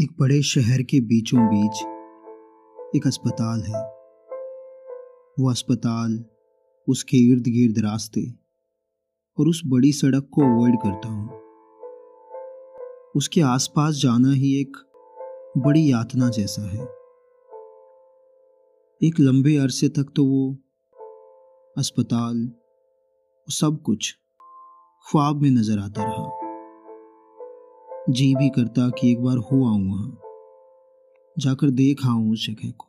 एक बड़े शहर के बीचों बीच एक अस्पताल है। वो अस्पताल उसके इर्द गिर्द रास्ते और उस बड़ी सड़क को अवॉइड करता हूँ। उसके आसपास जाना ही एक बड़ी यातना जैसा है। एक लंबे अरसे तक तो वो अस्पताल, सब कुछ ख्वाब में नज़र आता रहा। जी भी करता कि एक बार हो आऊँ वहाँ, जाकर देख आऊँ उस जगह को।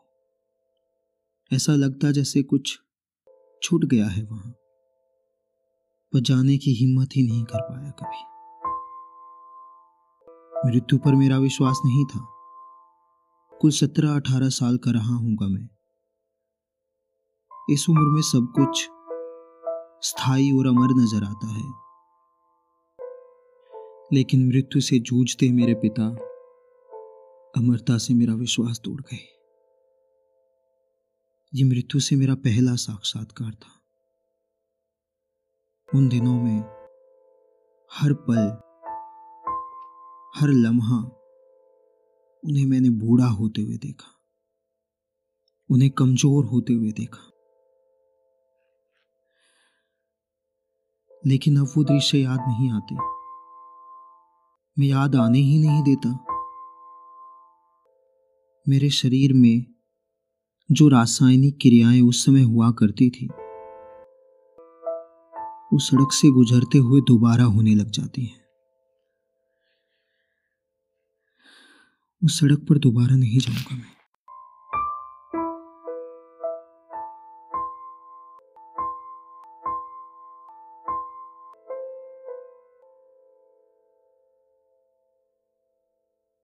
ऐसा लगता जैसे कुछ छूट गया है वहाँ, पर जाने की हिम्मत ही नहीं कर पाया कभी। मृत्यु पर मेरा विश्वास नहीं था। कुल सत्रह अठारह साल का रहा हूँगा मैं। इस उम्र में सब कुछ स्थायी और अमर नज़र आता है। लेकिन मृत्यु से जूझते मेरे पिता, अमरता से मेरा विश्वास तोड़ गए। ये मृत्यु से मेरा पहला साक्षात्कार था। उन दिनों में हर पल, हर लम्हा उन्हें मैंने बूढ़ा होते हुए देखा, उन्हें कमज़ोर होते हुए देखा। लेकिन अब वो दृश्य याद नहीं आते। मैं याद आने ही नहीं देता। मेरे शरीर में जो रासायनिक क्रियाएँ उस समय हुआ करती थी, वो सड़क से गुजरते हुए दोबारा होने लग जाती हैं। उस सड़क पर दोबारा नहीं जाऊँगा मैं।